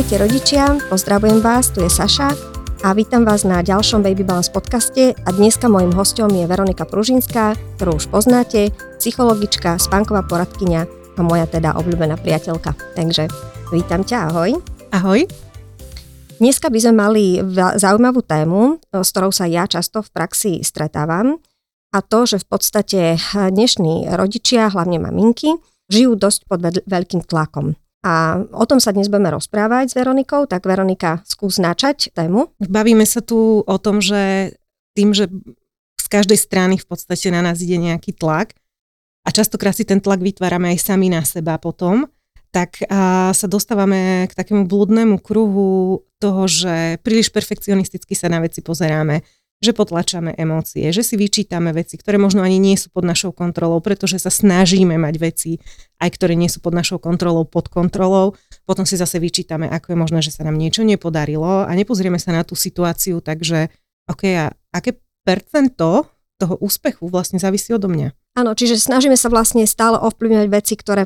Ahojte rodičia, pozdravujem vás, tu je Saša a vítam vás na ďalšom Baby Balance podcaste a dneska mojim hostom je Veronika Pružinská, ktorú už poznáte, psychologička, spánková poradkyňa a moja teda obľúbená priateľka. Takže vítam ťa, ahoj. Ahoj. Dneska by sme mali zaujímavú tému, s ktorou sa ja často v praxi stretávam a to, že v podstate dnešní rodičia, hlavne maminky, žijú dosť pod veľkým tlakom. A o tom sa dnes budeme rozprávať s Veronikou, tak Veronika, skús načať tému. Bavíme sa tu o tom, že tým, že z každej strany v podstate na nás ide nejaký tlak a častokrát si ten tlak vytvárame aj sami na seba potom, tak sa dostávame k takému blúdnemu kruhu toho, že príliš perfekcionisticky sa na veci pozeráme, že potlačame emócie, že si vyčítame veci, ktoré možno ani nie sú pod našou kontrolou, pretože sa snažíme mať veci, aj ktoré nie sú pod našou kontrolou, pod kontrolou. Potom si zase vyčítame, ako je možné, že sa nám niečo nepodarilo a nepozrieme sa na tú situáciu, takže OK, a aké percento toho úspechu vlastne závisí odo mňa? Áno, čiže snažíme sa vlastne stále ovplyvňovať veci, ktoré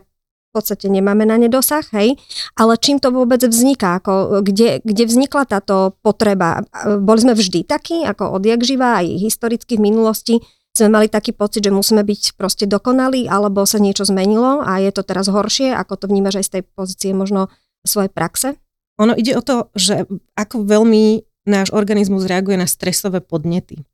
podstate nemáme na ne dosah, hej, ale čím to vôbec vzniká, ako, kde, kde vznikla táto potreba? Boli sme vždy takí, ako odjak živá, aj historicky v minulosti, sme mali taký pocit, že musíme byť proste dokonalí, alebo sa niečo zmenilo a je to teraz horšie, ako to vnímaš aj z tej pozície možno svojej praxe? Ono ide o to, že ako veľmi náš organizmus reaguje na stresové podnety.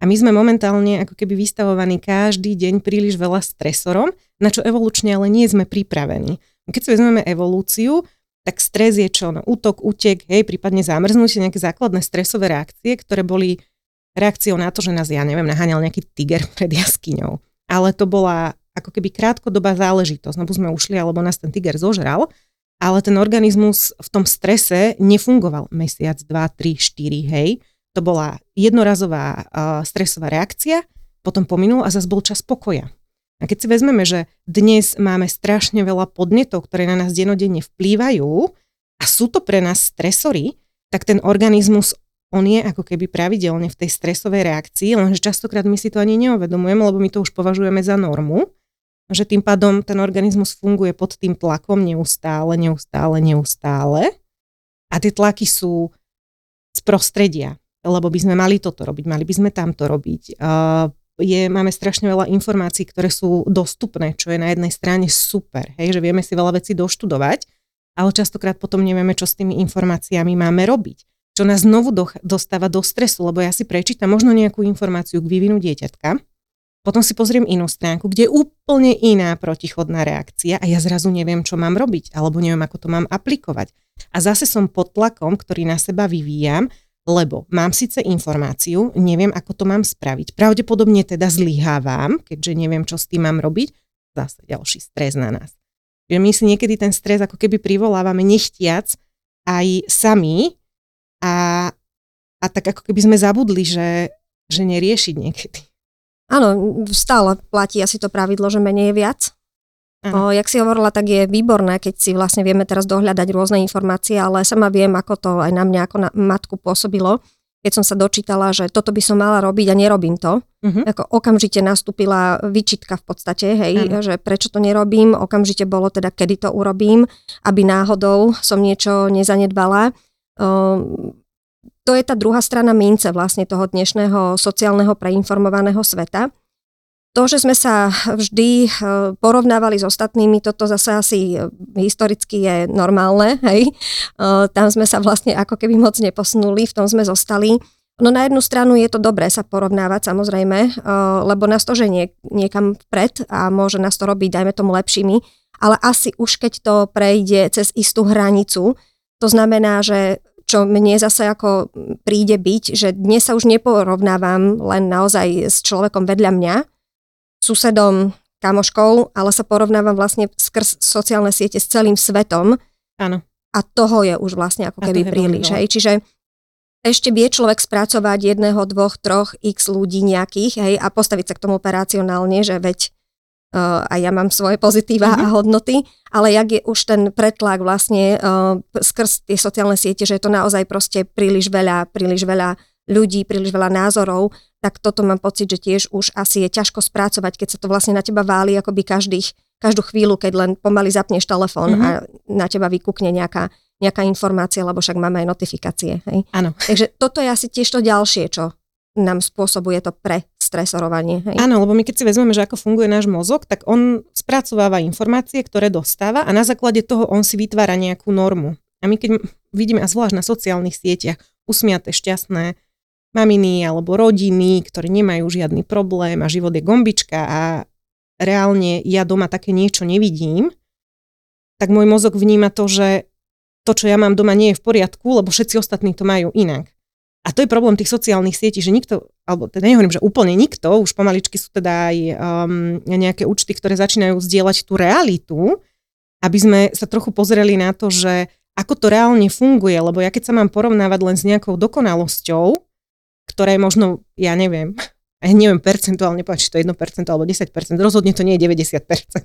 A my sme momentálne ako keby vystavovaní každý deň príliš veľa stresorom, na čo evolučne ale nie sme pripravení. Keď si vezmeme evolúciu, tak stres je čo? No, útok, útek, hej, prípadne zamrznutie, nejaké základné stresové reakcie, ktoré boli reakciou na to, že nás, ja neviem, naháňal nejaký tiger pred jaskyňou. Ale to bola ako keby krátkodobá záležitosť, lebo sme ušli, alebo nás ten tiger zožral, ale ten organizmus v tom strese nefungoval mesiac, dva, tri, štyri, hej to bola jednorazová stresová reakcia, potom pominul a zase bol čas pokoja. A keď si vezmeme, že dnes máme strašne veľa podnetov, ktoré na nás denodenne vplývajú a sú to pre nás stresory, tak ten organizmus, on je ako keby pravidelne v tej stresovej reakcii, lenže častokrát my si to ani neuvedomujeme, lebo my to už považujeme za normu, že tým pádom ten organizmus funguje pod tým tlakom neustále, neustále, neustále. A tie tlaky sú z prostredia lebo by sme mali toto robiť, mali by sme tamto robiť. Je, máme strašne veľa informácií, ktoré sú dostupné, čo je na jednej strane super, hej, že vieme si veľa vecí doštudovať, ale častokrát potom nevieme, čo s tými informáciami máme robiť. Čo nás znovu do, dostáva do stresu, lebo ja si prečítam možno nejakú informáciu k vývinu dieťatka, potom si pozriem inú stránku, kde je úplne iná protichodná reakcia a ja zrazu neviem, čo mám robiť, alebo neviem, ako to mám aplikovať. A zase som pod tlakom, ktorý na seba vyvíjam lebo mám síce informáciu, neviem, ako to mám spraviť. Pravdepodobne teda zlyhávam, keďže neviem, čo s tým mám robiť. Zase ďalší stres na nás. Že my si niekedy ten stres ako keby privolávame nechtiac aj sami a, a tak ako keby sme zabudli, že, že neriešiť niekedy. Áno, stále platí asi to pravidlo, že menej je viac. O, jak si hovorila, tak je výborné, keď si vlastne vieme teraz dohľadať rôzne informácie, ale sama viem, ako to aj na mňa ako na matku pôsobilo, keď som sa dočítala, že toto by som mala robiť a nerobím to. Uh-huh. Ako okamžite nastúpila vyčitka v podstate, hej, uh-huh. že prečo to nerobím, okamžite bolo teda, kedy to urobím, aby náhodou som niečo nezanedbala. O, to je tá druhá strana mince vlastne toho dnešného sociálneho preinformovaného sveta, to, že sme sa vždy eh, porovnávali s ostatnými, toto zase asi eh, historicky je normálne, hej. Eh, tam sme sa vlastne ako keby moc neposunuli, v tom sme zostali. No na jednu stranu je to dobré sa porovnávať samozrejme, lebo nás to ženie niekam vpred a môže nás to robiť, dajme tomu lepšími, ale asi už keď to prejde cez istú hranicu, to znamená, že čo mne zase ako príde byť, že dnes sa už neporovnávam len naozaj s človekom vedľa mňa, susedom, kamoškou, ale sa porovnávam vlastne skrz sociálne siete s celým svetom. Áno. A toho je už vlastne ako keby príliš. Hej. Čiže ešte vie človek spracovať jedného, dvoch, troch x ľudí nejakých hej, a postaviť sa k tomu operacionálne, že veď uh, a ja mám svoje pozitíva uh-huh. a hodnoty, ale jak je už ten pretlak vlastne uh, skrz tie sociálne siete, že je to naozaj proste príliš veľa, príliš veľa ľudí, príliš veľa názorov, tak toto mám pocit, že tiež už asi je ťažko spracovať, keď sa to vlastne na teba váli akoby každých, každú chvíľu, keď len pomaly zapneš telefón mm-hmm. a na teba vykúkne nejaká nejaká informácia, lebo však máme aj notifikácie. Hej? Áno. Takže toto je asi tiež to ďalšie, čo nám spôsobuje to pre stresorovanie. Hej? Áno, lebo my keď si vezmeme, že ako funguje náš mozog, tak on spracováva informácie, ktoré dostáva a na základe toho on si vytvára nejakú normu. A my keď vidíme, a zvlášť na sociálnych sieťach, usmiaté, šťastné maminy alebo rodiny, ktoré nemajú žiadny problém a život je gombička a reálne ja doma také niečo nevidím, tak môj mozog vníma to, že to, čo ja mám doma, nie je v poriadku, lebo všetci ostatní to majú inak. A to je problém tých sociálnych sietí, že nikto, alebo teda nehovorím, že úplne nikto, už pomaličky sú teda aj um, nejaké účty, ktoré začínajú zdieľať tú realitu, aby sme sa trochu pozreli na to, že ako to reálne funguje, lebo ja keď sa mám porovnávať len s nejakou dokonalosťou, ktoré možno, ja neviem, ja neviem percentuálne povedať, či to je 1% alebo 10%, rozhodne to nie je 90%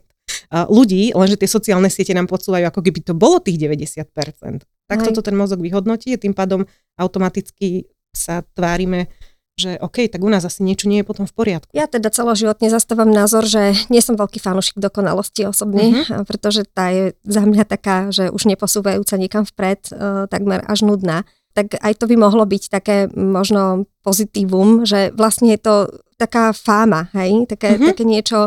ľudí, lenže tie sociálne siete nám podsúvajú, ako keby to bolo tých 90%. Tak toto ten mozog vyhodnotí a tým pádom automaticky sa tvárime, že OK, tak u nás asi niečo nie je potom v poriadku. Ja teda celoživotne zastávam názor, že nie som veľký fanúšik dokonalosti osobne, uh-huh. pretože tá je za mňa taká, že už neposúvajúca nikam vpred, uh, takmer až nudná tak aj to by mohlo byť také možno pozitívum, že vlastne je to taká fáma, hej, také, mm-hmm. také niečo,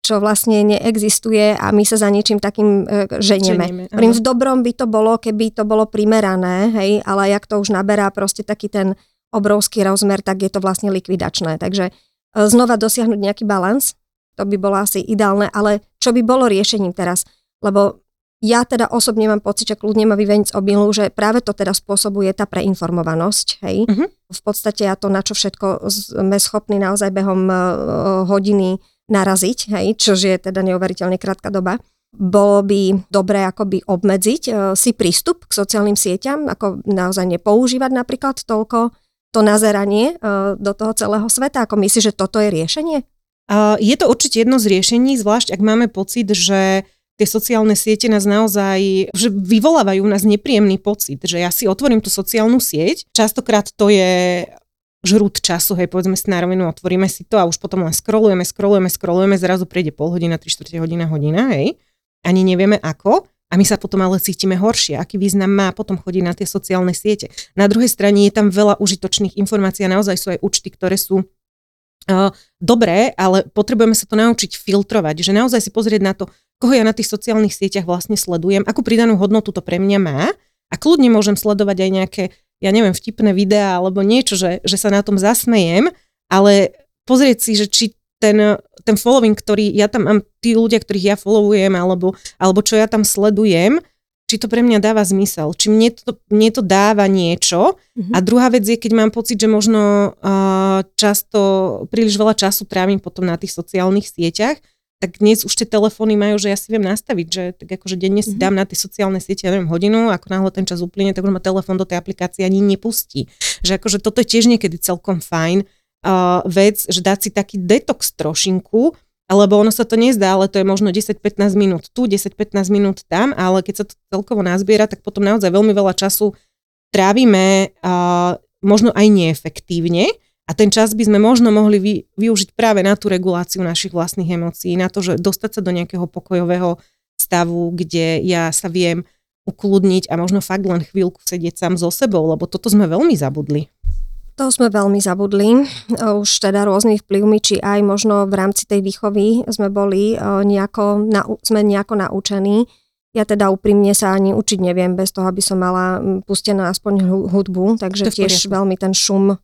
čo vlastne neexistuje a my sa za niečím takým e, ženieme. ženieme v dobrom by to bolo, keby to bolo primerané, hej, ale jak to už naberá proste taký ten obrovský rozmer, tak je to vlastne likvidačné. Takže e, znova dosiahnuť nejaký balans, to by bolo asi ideálne, ale čo by bolo riešením teraz? Lebo ja teda osobne mám pocit, že kľudne ma vyveniť z obilu, že práve to teda spôsobuje tá preinformovanosť. Hej? Uh-huh. V podstate ja to, na čo všetko sme schopní naozaj behom uh, hodiny naraziť, hej? čož je teda neuveriteľne krátka doba. Bolo by dobré akoby obmedziť uh, si prístup k sociálnym sieťam, ako naozaj nepoužívať napríklad toľko to nazeranie uh, do toho celého sveta. Ako myslíš, že toto je riešenie? Je to určite jedno z riešení, zvlášť ak máme pocit, že tie sociálne siete nás naozaj, že vyvolávajú v nás nepríjemný pocit, že ja si otvorím tú sociálnu sieť, častokrát to je žrút času, hej, povedzme si na rovinu, otvoríme si to a už potom len scrollujeme, scrollujeme, scrollujeme, zrazu prejde pol hodina, 3 čtvrte hodina, hodina, hej, ani nevieme ako, a my sa potom ale cítime horšie. Aký význam má potom chodiť na tie sociálne siete. Na druhej strane je tam veľa užitočných informácií a naozaj sú aj účty, ktoré sú uh, dobré, ale potrebujeme sa to naučiť filtrovať, že naozaj si pozrieť na to, koho ja na tých sociálnych sieťach vlastne sledujem, akú pridanú hodnotu to pre mňa má a kľudne môžem sledovať aj nejaké, ja neviem, vtipné videá alebo niečo, že, že sa na tom zasmejem, ale pozrieť si, že či ten, ten following, ktorý ja tam mám, tí ľudia, ktorých ja followujem alebo, alebo čo ja tam sledujem, či to pre mňa dáva zmysel, či mne to, mne to dáva niečo. Mm-hmm. A druhá vec je, keď mám pocit, že možno uh, často, príliš veľa času trávim potom na tých sociálnych sieťach, tak dnes už tie telefóny majú, že ja si viem nastaviť, že tak akože denne si mhm. dám na tie sociálne siete, ja neviem, hodinu, ako náhle ten čas uplyne, tak už ma telefón do tej aplikácie ani nepustí. Že akože toto je tiež niekedy celkom fajn uh, vec, že dať si taký detox trošinku, alebo ono sa to nezdá, ale to je možno 10-15 minút tu, 10-15 minút tam, ale keď sa to celkovo nazbiera, tak potom naozaj veľmi veľa času trávime uh, možno aj neefektívne a ten čas by sme možno mohli vy, využiť práve na tú reguláciu našich vlastných emócií, na to, že dostať sa do nejakého pokojového stavu, kde ja sa viem ukludniť a možno fakt len chvíľku sedieť sám so sebou, lebo toto sme veľmi zabudli. To sme veľmi zabudli. Už teda rôznych vplyvmi, či aj možno v rámci tej výchovy sme boli nejako, sme nejako naučení. Ja teda úprimne sa ani učiť neviem bez toho, aby som mala pustenú aspoň hudbu, takže tiež veľmi ten šum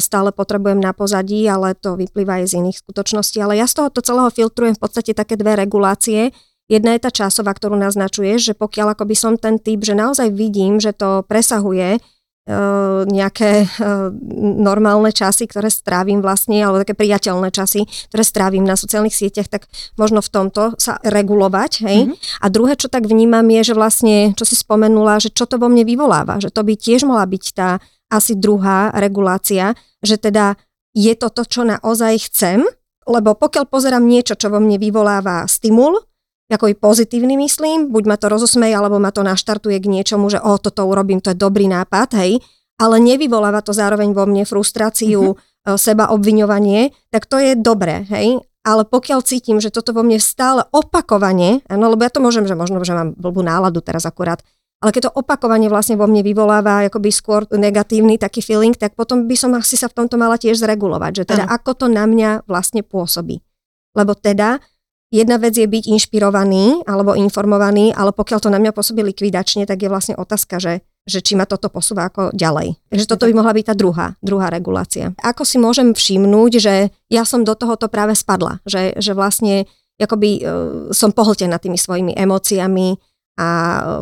stále potrebujem na pozadí, ale to vyplýva aj z iných skutočností. Ale ja z tohoto celého filtrujem v podstate také dve regulácie. Jedna je tá časová, ktorú naznačuje, že pokiaľ akoby som ten typ, že naozaj vidím, že to presahuje e, nejaké e, normálne časy, ktoré strávim vlastne, alebo také priateľné časy, ktoré strávim na sociálnych sieťach, tak možno v tomto sa regulovať. Hej? Mm-hmm. A druhé, čo tak vnímam, je, že vlastne, čo si spomenula, že čo to vo mne vyvoláva, že to by tiež mohla byť tá asi druhá regulácia, že teda je to to, čo naozaj chcem, lebo pokiaľ pozerám niečo, čo vo mne vyvoláva stimul, ako i pozitívny myslím, buď ma to rozosmeje, alebo ma to naštartuje k niečomu, že o, toto urobím, to je dobrý nápad, hej, ale nevyvoláva to zároveň vo mne frustráciu, mm-hmm. seba obviňovanie, tak to je dobré, hej, ale pokiaľ cítim, že toto vo mne stále opakovane, no lebo ja to môžem, že možno, že mám blbú náladu teraz akurát, Ale keď to opakovanie vlastne vo mne vyvoláva akoby skôr negatívny taký feeling, tak potom by som asi sa v tomto mala tiež zregulovať, že teda ano. ako to na mňa vlastne pôsobí. Lebo teda jedna vec je byť inšpirovaný alebo informovaný, ale pokiaľ to na mňa pôsobí likvidačne, tak je vlastne otázka, že, že či ma toto posúva ako ďalej. Takže toto by mohla byť tá druhá, druhá regulácia. Ako si môžem všimnúť, že ja som do tohoto práve spadla, že, že vlastne akoby uh, som pohltená tými svojimi emóciami, a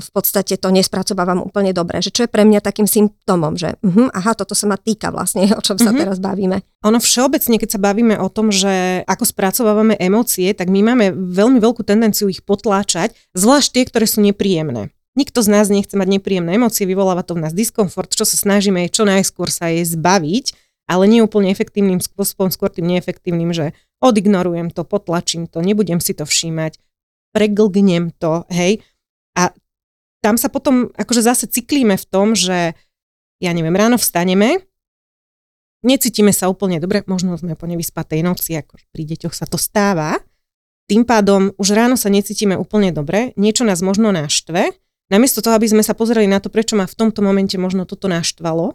v podstate to nespracovávam úplne dobre. Že čo je pre mňa takým symptómom, že uh, aha, toto sa ma týka vlastne, o čom sa uh-huh. teraz bavíme. Ono všeobecne, keď sa bavíme o tom, že ako spracovávame emócie, tak my máme veľmi veľkú tendenciu ich potláčať, zvlášť tie, ktoré sú nepríjemné. Nikto z nás nechce mať nepríjemné emócie, vyvoláva to v nás diskomfort, čo sa snažíme je čo najskôr sa jej zbaviť, ale nie úplne efektívnym spôsobom, skôr tým neefektívnym, že odignorujem to, potlačím to, nebudem si to všímať, preglgnem to, hej, tam sa potom akože zase cyklíme v tom, že ja neviem, ráno vstaneme, necítime sa úplne dobre, možno sme po nevyspatej noci, ako pri deťoch sa to stáva, tým pádom už ráno sa necítime úplne dobre, niečo nás možno naštve, namiesto toho, aby sme sa pozreli na to, prečo ma v tomto momente možno toto naštvalo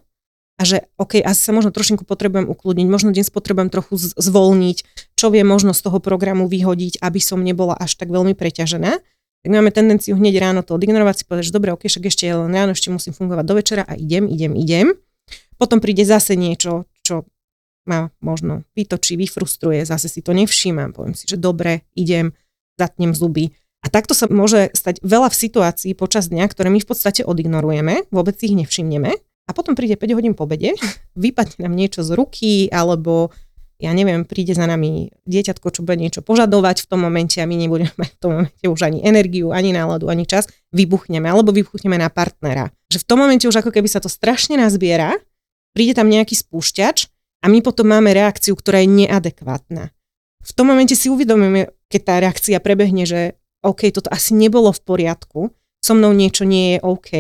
a že OK, asi sa možno trošinku potrebujem ukludniť, možno dnes potrebujem trochu zvolniť, čo vie možno z toho programu vyhodiť, aby som nebola až tak veľmi preťažená tak máme tendenciu hneď ráno to odignorovať, si povedať, že dobre, ok, však ešte len ráno, ešte musím fungovať do večera a idem, idem, idem. Potom príde zase niečo, čo ma možno vytočí, vyfrustruje, zase si to nevšímam, poviem si, že dobre, idem, zatnem zuby. A takto sa môže stať veľa v situácii počas dňa, ktoré my v podstate odignorujeme, vôbec ich nevšimneme a potom príde 5 hodín po bede, vypadne nám niečo z ruky alebo ja neviem, príde za nami dieťatko, čo bude niečo požadovať v tom momente a my nebudeme mať v tom momente už ani energiu, ani náladu, ani čas, vybuchneme, alebo vybuchneme na partnera. Že v tom momente už ako keby sa to strašne nazbiera, príde tam nejaký spúšťač a my potom máme reakciu, ktorá je neadekvátna. V tom momente si uvedomíme, keď tá reakcia prebehne, že OK, toto asi nebolo v poriadku, so mnou niečo nie je OK,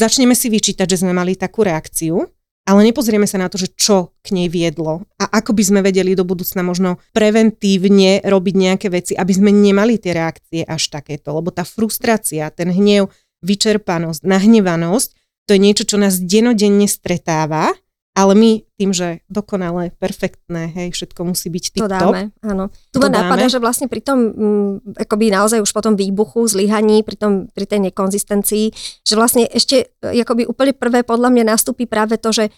začneme si vyčítať, že sme mali takú reakciu ale nepozrieme sa na to, že čo k nej viedlo a ako by sme vedeli do budúcna možno preventívne robiť nejaké veci, aby sme nemali tie reakcie až takéto, lebo tá frustrácia, ten hnev, vyčerpanosť, nahnevanosť, to je niečo, čo nás denodenne stretáva ale my tým, že dokonale, perfektné, hej, všetko musí byť tip-top. To dáme, áno. Tu ma napadá, že vlastne pri tom, mm, akoby naozaj už po tom výbuchu, zlyhaní, pri, tom, pri tej nekonzistencii, že vlastne ešte e, akoby úplne prvé podľa mňa nastúpi práve to, že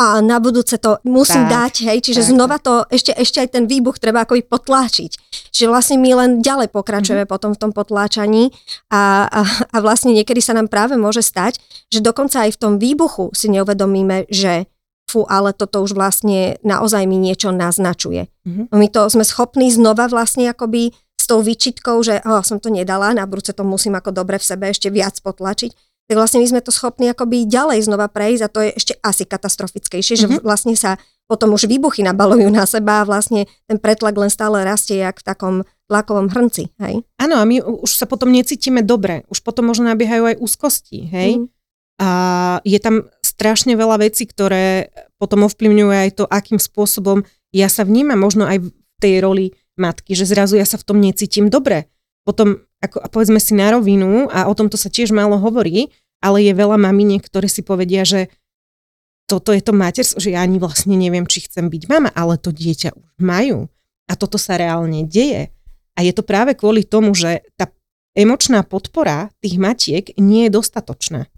a na budúce to musím tak, dať, hej, čiže tak. znova to, ešte, ešte aj ten výbuch treba akoby potláčiť. Čiže vlastne my len ďalej pokračujeme mm-hmm. potom v tom potláčaní a, a, a vlastne niekedy sa nám práve môže stať, že dokonca aj v tom výbuchu si neuvedomíme, že fú, ale toto už vlastne naozaj mi niečo naznačuje. Mm-hmm. My to sme schopní znova vlastne akoby s tou výčitkou, že oh, som to nedala, na budúce to musím ako dobre v sebe ešte viac potlačiť, tak vlastne my sme to schopní akoby ďalej znova prejsť a to je ešte asi katastrofickejšie, mm-hmm. že vlastne sa potom už výbuchy nabalujú na seba a vlastne ten pretlak len stále rastie jak v takom tlakovom hrnci, hej? Áno, a my už sa potom necítime dobre, už potom možno nabiehajú aj úzkosti, hej? Mm. A je tam strašne veľa vecí, ktoré potom ovplyvňujú aj to, akým spôsobom ja sa vnímam možno aj v tej roli matky, že zrazu ja sa v tom necítim dobre. Potom, ako, povedzme si na rovinu, a o tomto sa tiež málo hovorí, ale je veľa maminiek, ktoré si povedia, že toto je to materstvo, že ja ani vlastne neviem, či chcem byť mama, ale to dieťa už majú. A toto sa reálne deje. A je to práve kvôli tomu, že tá emočná podpora tých matiek nie je dostatočná.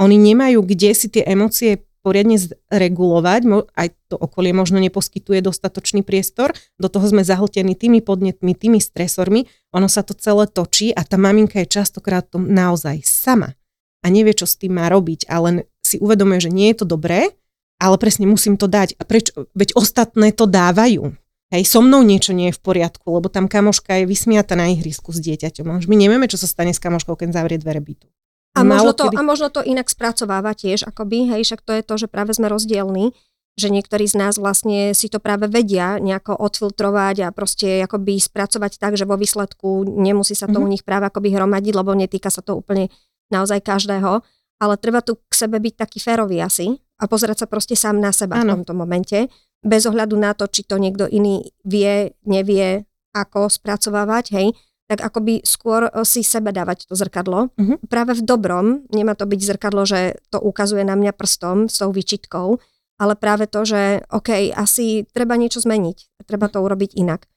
Oni nemajú kde si tie emócie poriadne zregulovať, aj to okolie možno neposkytuje dostatočný priestor, do toho sme zahltení tými podnetmi, tými stresormi, ono sa to celé točí a tá maminka je častokrát tom naozaj sama a nevie, čo s tým má robiť, ale si uvedomuje, že nie je to dobré, ale presne musím to dať. A prečo? Veď ostatné to dávajú. Hej, so mnou niečo nie je v poriadku, lebo tam kamoška je vysmiata na ihrisku s dieťaťom. My nevieme, čo sa stane s kamoškou, keď zavrie dvere bytu. A možno, to, kedy... a možno to inak spracováva tiež, akoby, hej, však to je to, že práve sme rozdielni, že niektorí z nás vlastne si to práve vedia nejako odfiltrovať a proste akoby spracovať tak, že vo výsledku nemusí sa to mm-hmm. u nich práve akoby hromadiť, lebo netýka sa to úplne naozaj každého, ale treba tu k sebe byť taký férový asi a pozerať sa proste sám na seba ano. v tomto momente, bez ohľadu na to, či to niekto iný vie, nevie, ako spracovávať, hej, tak akoby skôr e, si sebe dávať to zrkadlo. Mhm. Práve v dobrom, nemá to byť zrkadlo, že to ukazuje na mňa prstom s tou výčitkou, ale práve to, že OK, asi treba niečo zmeniť, treba to urobiť inak.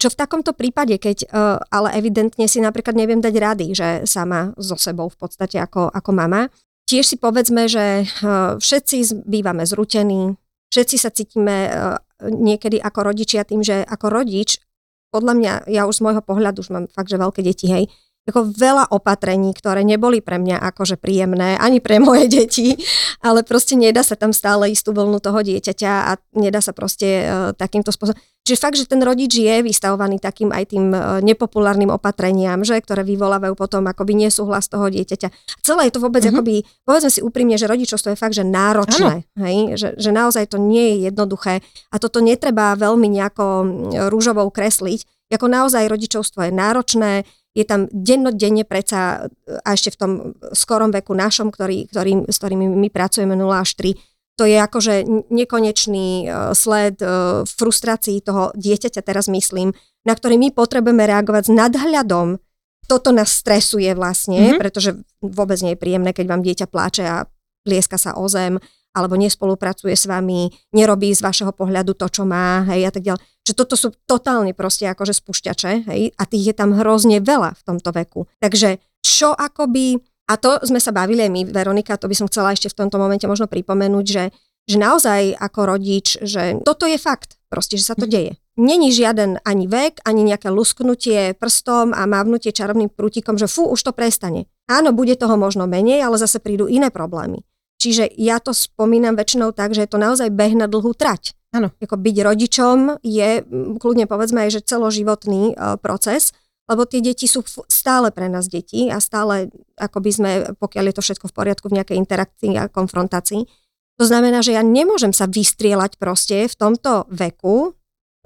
Čo v takomto prípade, keď uh, ale evidentne si napríklad neviem dať rady, že sama so sebou v podstate ako, ako mama, tiež si povedzme, že uh, všetci bývame zrutení, všetci sa cítime niekedy ako rodičia tým, že ako rodič podľa mňa, ja už z môjho pohľadu, už mám fakt, že veľké deti, hej, ako veľa opatrení, ktoré neboli pre mňa akože príjemné, ani pre moje deti, ale proste nedá sa tam stále istú vlnu toho dieťaťa a nedá sa proste uh, takýmto spôsobom. Čiže fakt, že ten rodič je vystavovaný takým aj tým uh, nepopulárnym opatreniam, že, ktoré vyvolávajú potom akoby nesúhlas toho dieťaťa. Celé je to vôbec mm-hmm. akoby, povedzme si úprimne, že rodičovstvo je fakt, že náročné, hej? Že, že naozaj to nie je jednoduché a toto netreba veľmi nejako rúžovou kresliť. Ako naozaj rodičovstvo je náročné, je tam dennodenne predsa, a ešte v tom skorom veku našom, ktorý, ktorý, s ktorými my pracujeme 0 až 3, to je akože nekonečný e, sled e, frustrácií toho dieťaťa, teraz myslím, na ktorý my potrebujeme reagovať s nadhľadom. Toto nás stresuje vlastne, mm-hmm. pretože vôbec nie je príjemné, keď vám dieťa pláče a plieska sa o zem alebo nespolupracuje s vami, nerobí z vašeho pohľadu to, čo má, hej, a tak ďalej. Že toto sú totálne proste akože spúšťače, hej, a tých je tam hrozne veľa v tomto veku. Takže čo akoby, a to sme sa bavili aj my, Veronika, to by som chcela ešte v tomto momente možno pripomenúť, že, že naozaj ako rodič, že toto je fakt, proste, že sa to deje. Není žiaden ani vek, ani nejaké lusknutie prstom a mávnutie čarovným prútikom, že fú, už to prestane. Áno, bude toho možno menej, ale zase prídu iné problémy. Čiže ja to spomínam väčšinou tak, že je to naozaj beh na dlhú trať. Áno. Ako byť rodičom je, kľudne povedzme aj, že celoživotný uh, proces, lebo tie deti sú stále pre nás deti a stále, ako by sme, pokiaľ je to všetko v poriadku, v nejakej interakcii a konfrontácii. To znamená, že ja nemôžem sa vystrieľať proste v tomto veku,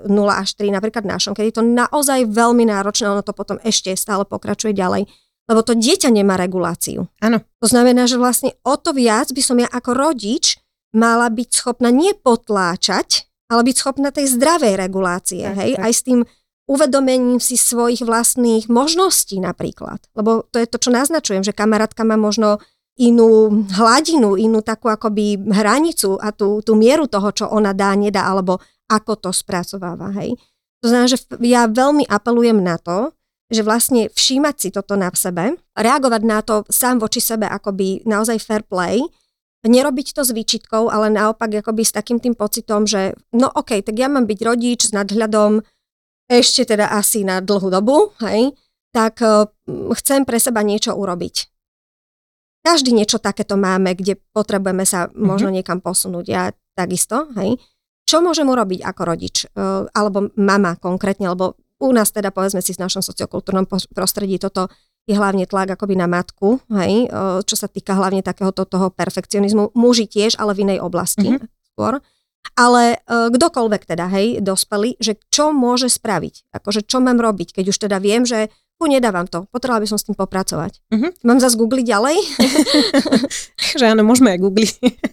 0 až 3 napríklad našom, keď je to naozaj veľmi náročné, ono to potom ešte stále pokračuje ďalej lebo to dieťa nemá reguláciu. Áno. To znamená, že vlastne o to viac by som ja ako rodič mala byť schopná nie potláčať, ale byť schopná tej zdravej regulácie, tak, hej, tak. aj s tým uvedomením si svojich vlastných možností napríklad. Lebo to je to, čo naznačujem, že kamarátka má možno inú hladinu, inú takú akoby hranicu a tú, tú mieru toho, čo ona dá, nedá, alebo ako to spracováva, hej. To znamená, že ja veľmi apelujem na to, že vlastne všímať si toto na sebe, reagovať na to sám voči sebe akoby naozaj fair play, nerobiť to s výčitkou, ale naopak akoby s takým tým pocitom, že no ok, tak ja mám byť rodič s nadhľadom ešte teda asi na dlhú dobu, hej, tak uh, chcem pre seba niečo urobiť. Každý niečo takéto máme, kde potrebujeme sa mm-hmm. možno niekam posunúť. Ja takisto, hej. Čo môžem urobiť ako rodič? Uh, alebo mama konkrétne, lebo u nás teda povedzme si v našom sociokultúrnom prostredí toto je hlavne tlak akoby na matku, hej, čo sa týka hlavne takéhoto toho perfekcionizmu. Muži tiež, ale v inej oblasti mm-hmm. skôr. Ale uh, kdokoľvek teda, hej, dospelý, že čo môže spraviť? Akože čo mám robiť, keď už teda viem, že tu nedávam to, potrebovala by som s tým popracovať. Mm-hmm. Mám zase googliť ďalej? že áno, môžeme aj googliť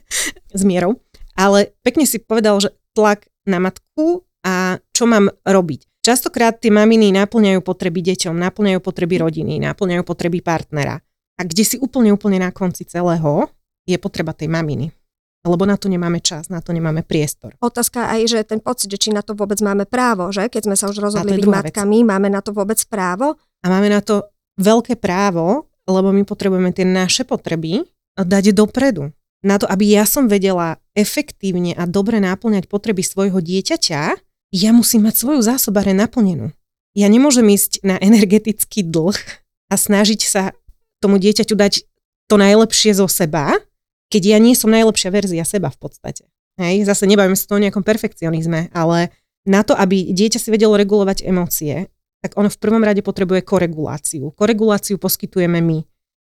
s mierou. Ale pekne si povedal, že tlak na matku a čo mám robiť. Častokrát tie maminy naplňajú potreby deťom, naplňajú potreby rodiny, naplňajú potreby partnera. A kde si úplne, úplne na konci celého je potreba tej maminy. Lebo na to nemáme čas, na to nemáme priestor. Otázka aj, že ten pocit, že či na to vôbec máme právo, že? Keď sme sa už rozhodli byť matkami, vec. máme na to vôbec právo? A máme na to veľké právo, lebo my potrebujeme tie naše potreby dať dopredu. Na to, aby ja som vedela efektívne a dobre náplňať potreby svojho dieťaťa, ja musím mať svoju zásobare naplnenú. Ja nemôžem ísť na energetický dlh a snažiť sa tomu dieťaťu dať to najlepšie zo seba, keď ja nie som najlepšia verzia seba v podstate. Hej, zase nebavím sa to o nejakom perfekcionizme, ale na to, aby dieťa si vedelo regulovať emócie, tak ono v prvom rade potrebuje koreguláciu. Koreguláciu poskytujeme my.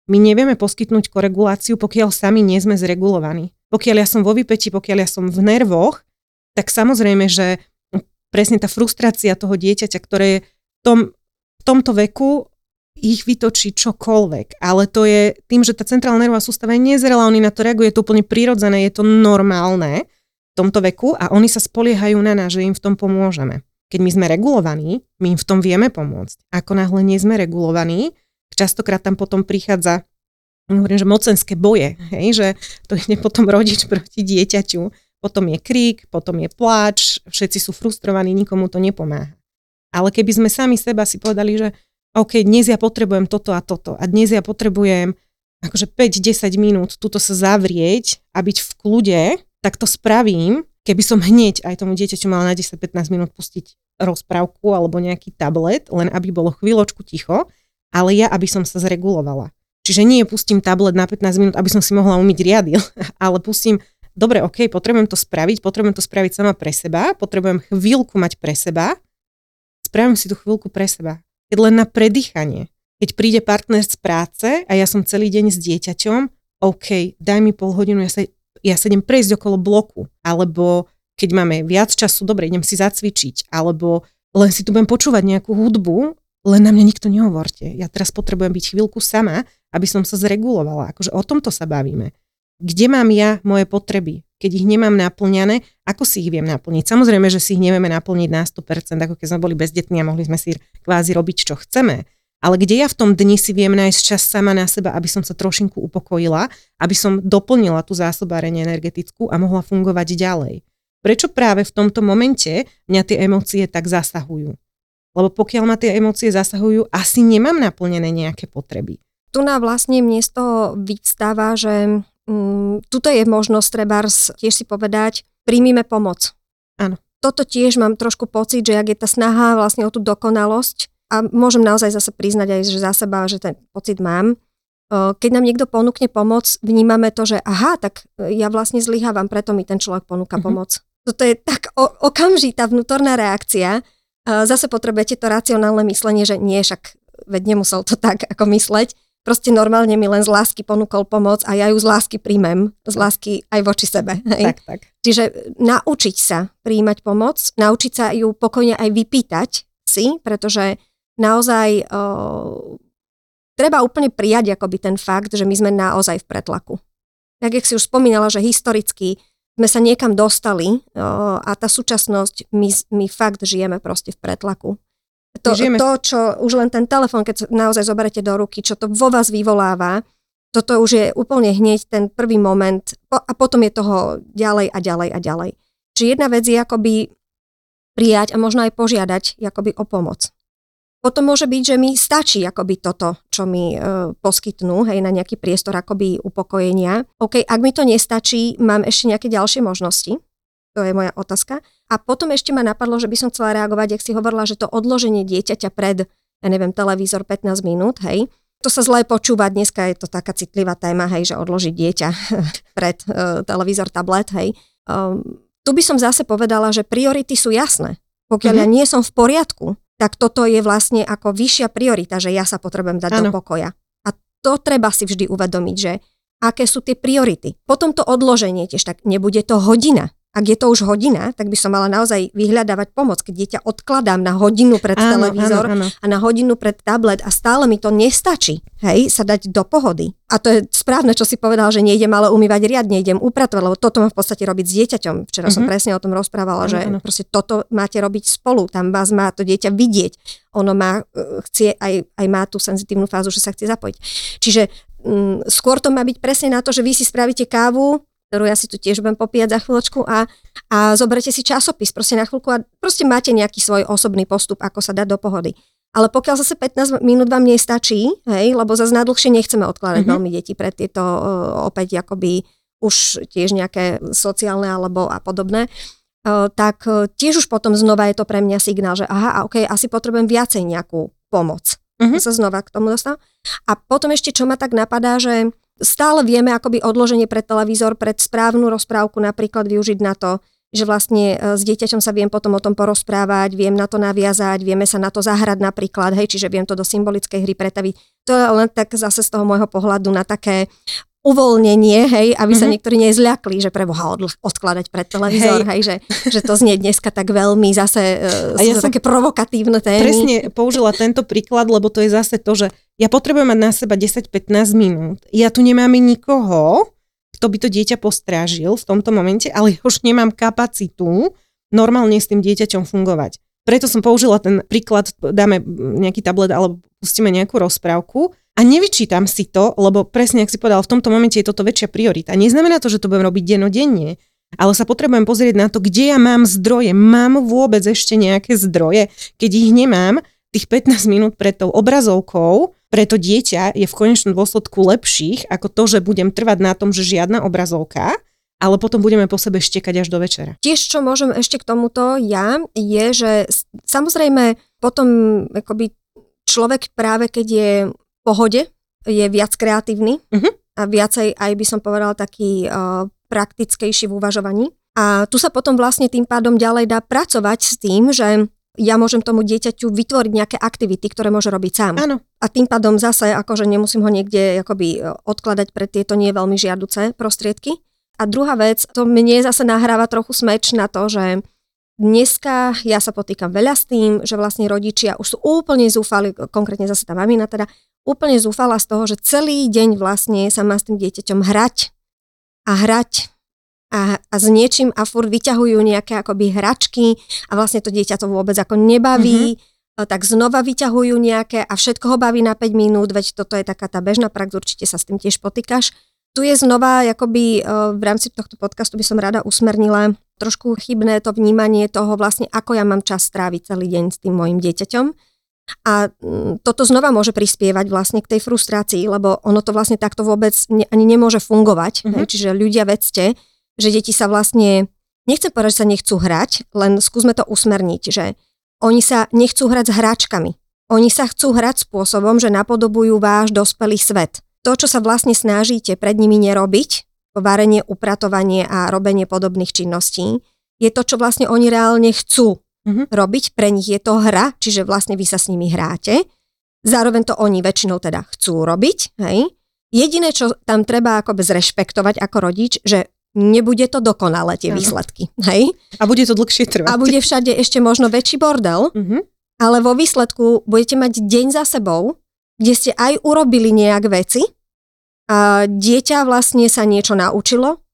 My nevieme poskytnúť koreguláciu, pokiaľ sami nie sme zregulovaní. Pokiaľ ja som vo vypeti, pokiaľ ja som v nervoch, tak samozrejme, že presne tá frustrácia toho dieťaťa, ktoré je v, tom, v tomto veku ich vytočí čokoľvek. Ale to je tým, že tá centrálna nervová sústava je nezrelá, oni na to reagujú, je to úplne prirodzené, je to normálne v tomto veku a oni sa spoliehajú na nás, že im v tom pomôžeme. Keď my sme regulovaní, my im v tom vieme pomôcť. Ako náhle nie sme regulovaní, častokrát tam potom prichádza hovorím, že mocenské boje, hej, že to ide potom rodič proti dieťaťu, potom je krík, potom je pláč, všetci sú frustrovaní, nikomu to nepomáha. Ale keby sme sami seba si povedali, že OK, dnes ja potrebujem toto a toto a dnes ja potrebujem akože 5-10 minút tuto sa zavrieť a byť v kľude, tak to spravím, keby som hneď aj tomu dieťaťu mala na 10-15 minút pustiť rozprávku alebo nejaký tablet, len aby bolo chvíľočku ticho, ale ja, aby som sa zregulovala. Čiže nie pustím tablet na 15 minút, aby som si mohla umyť riady, ale pustím, dobre, ok, potrebujem to spraviť, potrebujem to spraviť sama pre seba, potrebujem chvíľku mať pre seba, spravím si tú chvíľku pre seba. Keď len na predýchanie. Keď príde partner z práce a ja som celý deň s dieťaťom, OK, daj mi pol hodinu, ja sa, ja sa idem prejsť okolo bloku. Alebo keď máme viac času, dobre, idem si zacvičiť. Alebo len si tu budem počúvať nejakú hudbu len na mňa nikto nehovorte. Ja teraz potrebujem byť chvíľku sama, aby som sa zregulovala. Akože o tomto sa bavíme. Kde mám ja moje potreby? Keď ich nemám naplňané, ako si ich viem naplniť? Samozrejme, že si ich nevieme naplniť na 100%, ako keď sme boli bezdetní a mohli sme si kvázi robiť, čo chceme. Ale kde ja v tom dni si viem nájsť čas sama na seba, aby som sa trošinku upokojila, aby som doplnila tú zásobárenie energetickú a mohla fungovať ďalej. Prečo práve v tomto momente mňa tie emócie tak zasahujú? Lebo pokiaľ ma tie emócie zasahujú, asi nemám naplnené nejaké potreby. Tu na vlastne mne z že mm, tuto je možnosť trebárs tiež si povedať, príjmime pomoc. Áno. Toto tiež mám trošku pocit, že ak je tá snaha vlastne o tú dokonalosť, a môžem naozaj zase priznať aj, že za seba, že ten pocit mám, keď nám niekto ponúkne pomoc, vnímame to, že aha, tak ja vlastne zlyhávam, preto mi ten človek ponúka mm-hmm. pomoc. Toto je tak o, okamžitá vnútorná reakcia, Zase potrebujete to racionálne myslenie, že nie, však veď nemusel to tak ako mysleť. Proste normálne mi len z lásky ponúkol pomoc a ja ju z lásky príjmem, z lásky aj voči sebe. Hej? Tak, tak. Čiže naučiť sa príjmať pomoc, naučiť sa ju pokojne aj vypýtať si, pretože naozaj o, treba úplne prijať akoby ten fakt, že my sme naozaj v pretlaku. Tak, jak si už spomínala, že historicky sme sa niekam dostali a tá súčasnosť, my, my fakt žijeme proste v pretlaku. To, to, čo už len ten telefon, keď naozaj zoberete do ruky, čo to vo vás vyvoláva, toto už je úplne hneď ten prvý moment a potom je toho ďalej a ďalej a ďalej. Čiže jedna vec je akoby prijať a možno aj požiadať akoby o pomoc. Potom môže byť, že mi stačí akoby toto, čo mi e, poskytnú, hej, na nejaký priestor akoby upokojenia. OK, ak mi to nestačí, mám ešte nejaké ďalšie možnosti. To je moja otázka. A potom ešte ma napadlo, že by som chcela reagovať, ak si hovorila, že to odloženie dieťaťa pred, ja neviem, televízor 15 minút, hej, to sa zle počúva, dneska je to taká citlivá téma, hej, že odložiť dieťa pred uh, televízor, tablet, hej. Um, tu by som zase povedala, že priority sú jasné. Pokiaľ mm-hmm. ja nie som v poriadku, tak toto je vlastne ako vyššia priorita, že ja sa potrebujem dať ano. do pokoja. A to treba si vždy uvedomiť, že aké sú tie priority. Potom to odloženie tiež tak, nebude to hodina. Ak je to už hodina, tak by som mala naozaj vyhľadávať pomoc. Keď dieťa odkladám na hodinu pred áno, televízor áno, áno. a na hodinu pred tablet a stále mi to nestačí, hej, sa dať do pohody. A to je správne, čo si povedal, že nejdem ale umývať riadne, idem upratovať, lebo toto mám v podstate robiť s dieťaťom. Včera uh-huh. som mhm. presne o tom rozprávala, áno, že áno. proste toto máte robiť spolu, tam vás má to dieťa vidieť. Ono má, e, chcie, aj, aj má tú senzitívnu fázu, že sa chce zapojiť. Čiže mm, skôr to má byť presne na to, že vy si spravíte kávu, ktorú ja si tu tiež budem popíjať za chvíľočku a, a zoberte si časopis proste na chvíľku a proste máte nejaký svoj osobný postup, ako sa dať do pohody. Ale pokiaľ zase 15 minút vám nestačí, hej, lebo zase nadlhšie nechceme odkladať mm-hmm. veľmi deti pre tieto uh, opäť akoby už tiež nejaké sociálne alebo a podobné, uh, tak uh, tiež už potom znova je to pre mňa signál, že aha, ok, asi potrebujem viacej nejakú pomoc. Mm-hmm. Sa znova k tomu dostal. A potom ešte, čo ma tak napadá, že stále vieme akoby odloženie pred televízor, pred správnu rozprávku napríklad využiť na to, že vlastne e, s dieťaťom sa viem potom o tom porozprávať, viem na to naviazať, vieme sa na to zahrať napríklad, hej, čiže viem to do symbolickej hry pretaviť. To je len tak zase z toho môjho pohľadu na také uvoľnenie, hej, aby mm-hmm. sa mhm. niektorí nezľakli, že preboha od, odkladať pred televízor, hej, hej že, že to znie dneska tak veľmi zase uh, ja som také provokatívne témy. Presne použila tento príklad, lebo to je zase to, že ja potrebujem mať na seba 10-15 minút. Ja tu nemám nikoho, kto by to dieťa postrážil v tomto momente, ale už nemám kapacitu normálne s tým dieťaťom fungovať. preto som použila ten príklad, dáme nejaký tablet alebo pustíme nejakú rozprávku a nevyčítam si to, lebo presne, ak si povedal, v tomto momente je toto väčšia priorita. Neznamená to, že to budem robiť denodenne, ale sa potrebujem pozrieť na to, kde ja mám zdroje. Mám vôbec ešte nejaké zdroje? Keď ich nemám, tých 15 minút pred tou obrazovkou pre to dieťa je v konečnom dôsledku lepších ako to, že budem trvať na tom, že žiadna obrazovka, ale potom budeme po sebe štekať až do večera. Tiež, čo môžem ešte k tomuto ja, je, že samozrejme potom akoby človek práve keď je pohode, je viac kreatívny uh-huh. a viacej aj by som povedala taký uh, praktickejší v uvažovaní. A tu sa potom vlastne tým pádom ďalej dá pracovať s tým, že ja môžem tomu dieťaťu vytvoriť nejaké aktivity, ktoré môže robiť sám. Áno. A tým pádom zase, akože nemusím ho niekde akoby e, odkladať pre tieto nie veľmi žiaduce prostriedky. A druhá vec, to mne zase nahráva trochu smeč na to, že dneska ja sa potýkam veľa s tým, že vlastne rodičia už sú úplne zúfali, konkrétne zase tá mamina teda, úplne zúfala z toho, že celý deň vlastne sa má s tým dieťaťom hrať a hrať a, a s niečím a furt vyťahujú nejaké akoby hračky a vlastne to dieťa to vôbec ako nebaví, mm-hmm. tak znova vyťahujú nejaké a všetko ho baví na 5 minút, veď toto je taká tá bežná prax, určite sa s tým tiež potýkaš. Tu je znova, akoby v rámci tohto podcastu by som rada usmernila trošku chybné to vnímanie toho vlastne, ako ja mám čas stráviť celý deň s tým mojim dieťaťom. A mm, toto znova môže prispievať vlastne k tej frustrácii, lebo ono to vlastne takto vôbec ne, ani nemôže fungovať. Mm-hmm. Čiže ľudia vedzte, že deti sa vlastne, nechcem povedať, že sa nechcú hrať, len skúsme to usmerniť, že oni sa nechcú hrať s hráčkami. Oni sa chcú hrať spôsobom, že napodobujú váš dospelý svet. To, čo sa vlastne snažíte pred nimi nerobiť, varenie, upratovanie a robenie podobných činností, je to, čo vlastne oni reálne chcú mm-hmm. robiť. Pre nich je to hra, čiže vlastne vy sa s nimi hráte. Zároveň to oni väčšinou teda chcú robiť. Hej. Jediné, čo tam treba akoby zrešpektovať ako rodič, že nebude to dokonalé tie ano. výsledky. Hej? A bude to dlhšie trvať. A bude všade ešte možno väčší bordel, uh-huh. ale vo výsledku budete mať deň za sebou, kde ste aj urobili nejak veci, a dieťa vlastne sa niečo naučilo,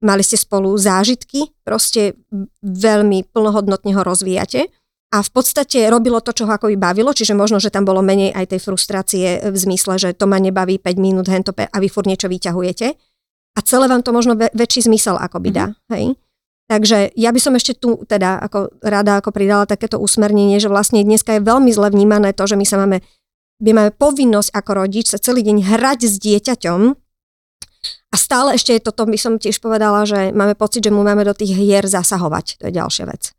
mali ste spolu zážitky, proste veľmi plnohodnotne ho rozvíjate a v podstate robilo to, čo ho akoby bavilo, čiže možno, že tam bolo menej aj tej frustrácie v zmysle, že to ma nebaví 5 minút hentope a vy furt niečo vyťahujete a celé vám to možno väč- väčší zmysel by dá. Mm-hmm. Hej? Takže ja by som ešte tu teda ako rada ako pridala takéto usmernenie, že vlastne dneska je veľmi zle vnímané to, že my sa máme, my máme povinnosť ako rodič sa celý deň hrať s dieťaťom a stále ešte je toto, by som tiež povedala, že máme pocit, že mu máme do tých hier zasahovať. To je ďalšia vec.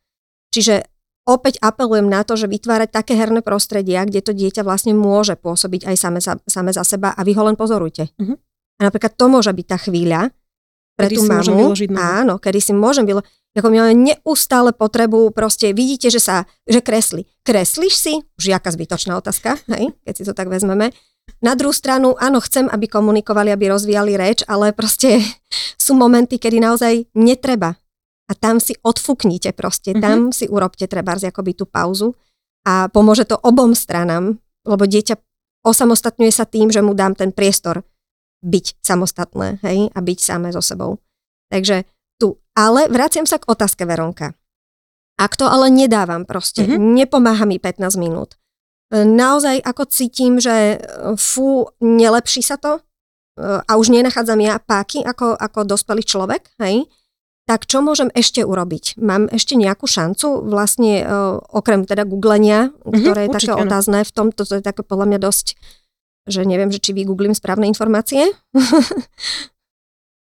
Čiže opäť apelujem na to, že vytvárať také herné prostredia, kde to dieťa vlastne môže pôsobiť aj same, same za seba a vy ho len pozorujte. Mm-hmm. A napríklad to môže byť tá chvíľa pre kedy tú mamu. Áno, kedy si môžem vyložiť. Ako my máme neustále potrebu, proste vidíte, že sa, že kresli. Kreslíš si? Už jaká zbytočná otázka, hej, keď si to tak vezmeme. Na druhú stranu, áno, chcem, aby komunikovali, aby rozvíjali reč, ale proste sú momenty, kedy naozaj netreba. A tam si odfúknite proste, mm-hmm. tam si urobte treba akoby tú pauzu a pomôže to obom stranám, lebo dieťa osamostatňuje sa tým, že mu dám ten priestor byť samostatné, hej, a byť samé so sebou. Takže tu. Ale vraciam sa k otázke Veronka. Ak to ale nedávam proste, mm-hmm. nepomáha mi 15 minút, e, naozaj ako cítim, že e, fú, nelepší sa to e, a už nenachádzam ja páky ako, ako dospelý človek, hej, tak čo môžem ešte urobiť? Mám ešte nejakú šancu vlastne okrem teda googlenia, mhm, ktoré mm-hmm, je také otázne v tom, to je také podľa mňa dosť že neviem, že či vygooglím správne informácie.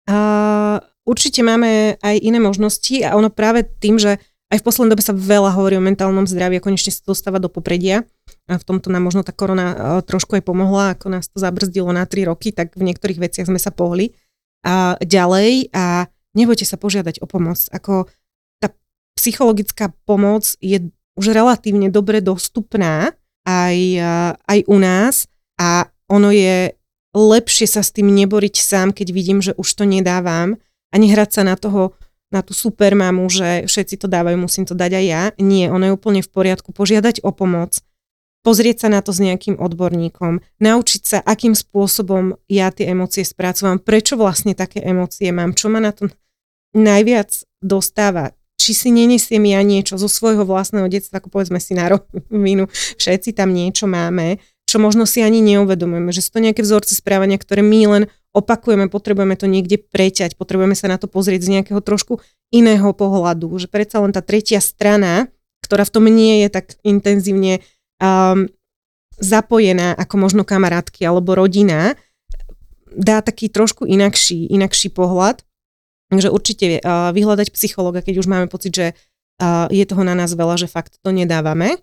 uh, určite máme aj iné možnosti a ono práve tým, že aj v poslednej dobe sa veľa hovorí o mentálnom zdraví a konečne sa dostáva do popredia. A v tomto nám možno tá korona trošku aj pomohla, ako nás to zabrzdilo na 3 roky, tak v niektorých veciach sme sa pohli. A ďalej a nebojte sa požiadať o pomoc. Ako tá psychologická pomoc je už relatívne dobre dostupná aj, aj u nás a ono je lepšie sa s tým neboriť sám, keď vidím, že už to nedávam a nehrať sa na toho, na tú super mamu, že všetci to dávajú, musím to dať aj ja. Nie, ono je úplne v poriadku. Požiadať o pomoc, pozrieť sa na to s nejakým odborníkom, naučiť sa, akým spôsobom ja tie emócie spracovám, prečo vlastne také emócie mám, čo ma na tom najviac dostáva, či si nenesiem ja niečo zo svojho vlastného detstva, ako povedzme si na rovinu, všetci tam niečo máme, čo možno si ani neuvedomujeme, že sú to nejaké vzorce správania, ktoré my len opakujeme, potrebujeme to niekde preťať, potrebujeme sa na to pozrieť z nejakého trošku iného pohľadu, že predsa len tá tretia strana, ktorá v tom nie je tak intenzívne um, zapojená ako možno kamarátky alebo rodina, dá taký trošku inakší, inakší pohľad. Takže určite uh, vyhľadať psychologa, keď už máme pocit, že uh, je toho na nás veľa, že fakt to nedávame.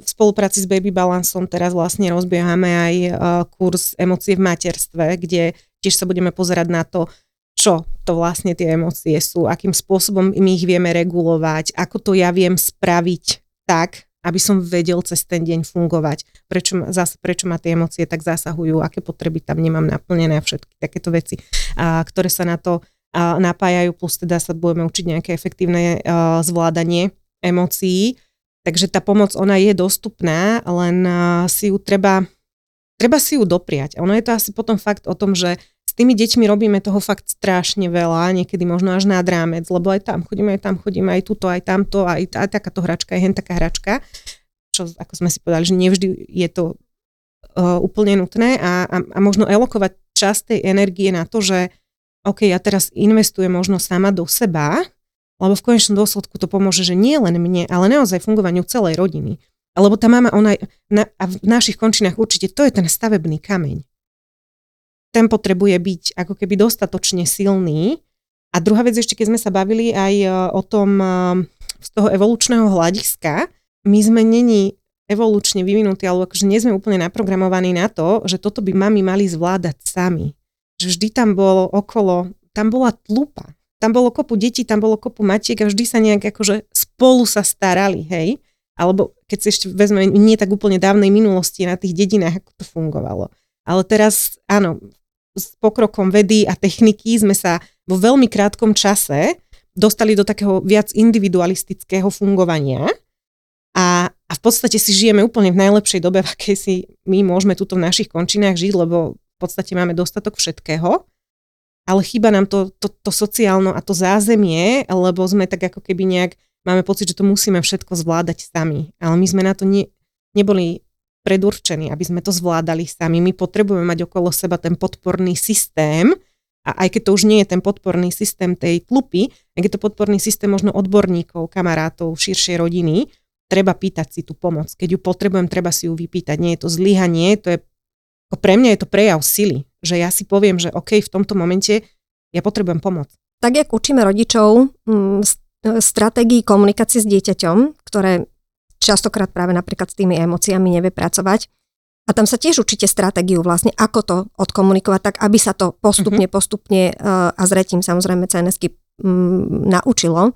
V spolupráci s Baby Balanceom teraz vlastne rozbiehame aj uh, kurz emócie v materstve, kde tiež sa budeme pozerať na to, čo to vlastne tie emócie sú, akým spôsobom my ich vieme regulovať, ako to ja viem spraviť tak, aby som vedel cez ten deň fungovať. Prečo, zase, prečo ma tie emócie tak zasahujú, aké potreby tam nemám naplnené a všetky takéto veci, a, ktoré sa na to a, napájajú, plus teda sa budeme učiť nejaké efektívne a, zvládanie emócií. Takže tá pomoc, ona je dostupná, len si ju treba, treba si ju dopriať. Ono je to asi potom fakt o tom, že s tými deťmi robíme toho fakt strašne veľa, niekedy možno až nad rámec, lebo aj tam chodíme, aj tam chodíme, aj tuto, aj tamto, aj, aj takáto hračka, aj hen taká hračka, čo ako sme si povedali, že nevždy je to uh, úplne nutné a, a, a možno elokovať čas tej energie na to, že OK, ja teraz investujem možno sama do seba, lebo v konečnom dôsledku to pomôže, že nie len mne, ale naozaj fungovaniu celej rodiny. Lebo tá mama, ona, na, a v našich končinách určite, to je ten stavebný kameň ten potrebuje byť ako keby dostatočne silný. A druhá vec ešte, keď sme sa bavili aj e, o tom e, z toho evolučného hľadiska, my sme není evolučne vyvinutí, alebo akože nie sme úplne naprogramovaní na to, že toto by mami mali zvládať sami. Že vždy tam bolo okolo, tam bola tlupa. Tam bolo kopu detí, tam bolo kopu matiek a vždy sa nejak akože spolu sa starali, hej? Alebo keď si ešte vezme nie tak úplne dávnej minulosti na tých dedinách, ako to fungovalo. Ale teraz, áno, s pokrokom vedy a techniky sme sa vo veľmi krátkom čase dostali do takého viac individualistického fungovania a, a v podstate si žijeme úplne v najlepšej dobe, v akej si my môžeme tuto v našich končinách žiť, lebo v podstate máme dostatok všetkého, ale chýba nám to, to, to sociálno a to zázemie, lebo sme tak ako keby nejak, máme pocit, že to musíme všetko zvládať sami, ale my sme na to ne, neboli predurčení, aby sme to zvládali sami. My potrebujeme mať okolo seba ten podporný systém, a aj keď to už nie je ten podporný systém tej tlupy, ak je to podporný systém možno odborníkov, kamarátov, širšej rodiny, treba pýtať si tú pomoc. Keď ju potrebujem, treba si ju vypýtať. Nie je to zlyhanie, to je, pre mňa je to prejav sily, že ja si poviem, že OK, v tomto momente ja potrebujem pomoc. Tak, jak učíme rodičov mm, stratégii komunikácie s dieťaťom, ktoré častokrát práve napríklad s tými emóciami nevie pracovať. A tam sa tiež učíte stratégiu vlastne, ako to odkomunikovať tak, aby sa to postupne, uh-huh. postupne uh, a zretím samozrejme CNSky um, naučilo.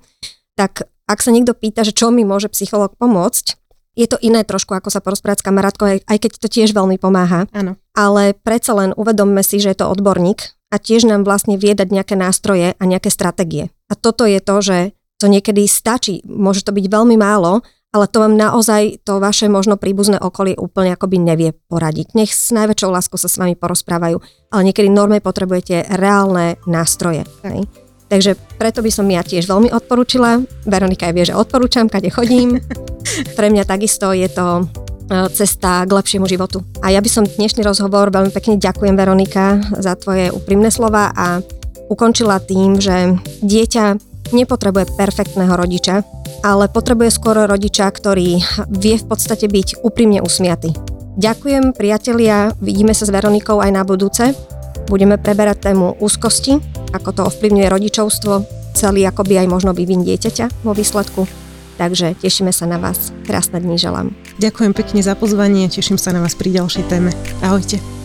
Tak ak sa niekto pýta, že čo mi môže psychológ pomôcť, je to iné trošku, ako sa porozprávať s kamarátkou, aj, aj keď to tiež veľmi pomáha. Áno. Ale predsa len uvedomme si, že je to odborník a tiež nám vlastne vie dať nejaké nástroje a nejaké stratégie. A toto je to, že to niekedy stačí. Môže to byť veľmi málo, ale to vám naozaj to vaše možno príbuzné okolie úplne akoby nevie poradiť. Nech s najväčšou láskou sa s vami porozprávajú, ale niekedy norme potrebujete reálne nástroje. Hej? Takže preto by som ja tiež veľmi odporúčila. Veronika aj vie, že odporúčam, kade chodím. Pre mňa takisto je to e, cesta k lepšiemu životu. A ja by som dnešný rozhovor veľmi pekne ďakujem Veronika za tvoje úprimné slova a ukončila tým, že dieťa nepotrebuje perfektného rodiča, ale potrebuje skôr rodiča, ktorý vie v podstate byť úprimne usmiatý. Ďakujem priatelia, vidíme sa s Veronikou aj na budúce. Budeme preberať tému úzkosti, ako to ovplyvňuje rodičovstvo, celý akoby aj možno vývin dieťaťa vo výsledku. Takže tešíme sa na vás. Krásne dní želám. Ďakujem pekne za pozvanie, teším sa na vás pri ďalšej téme. Ahojte.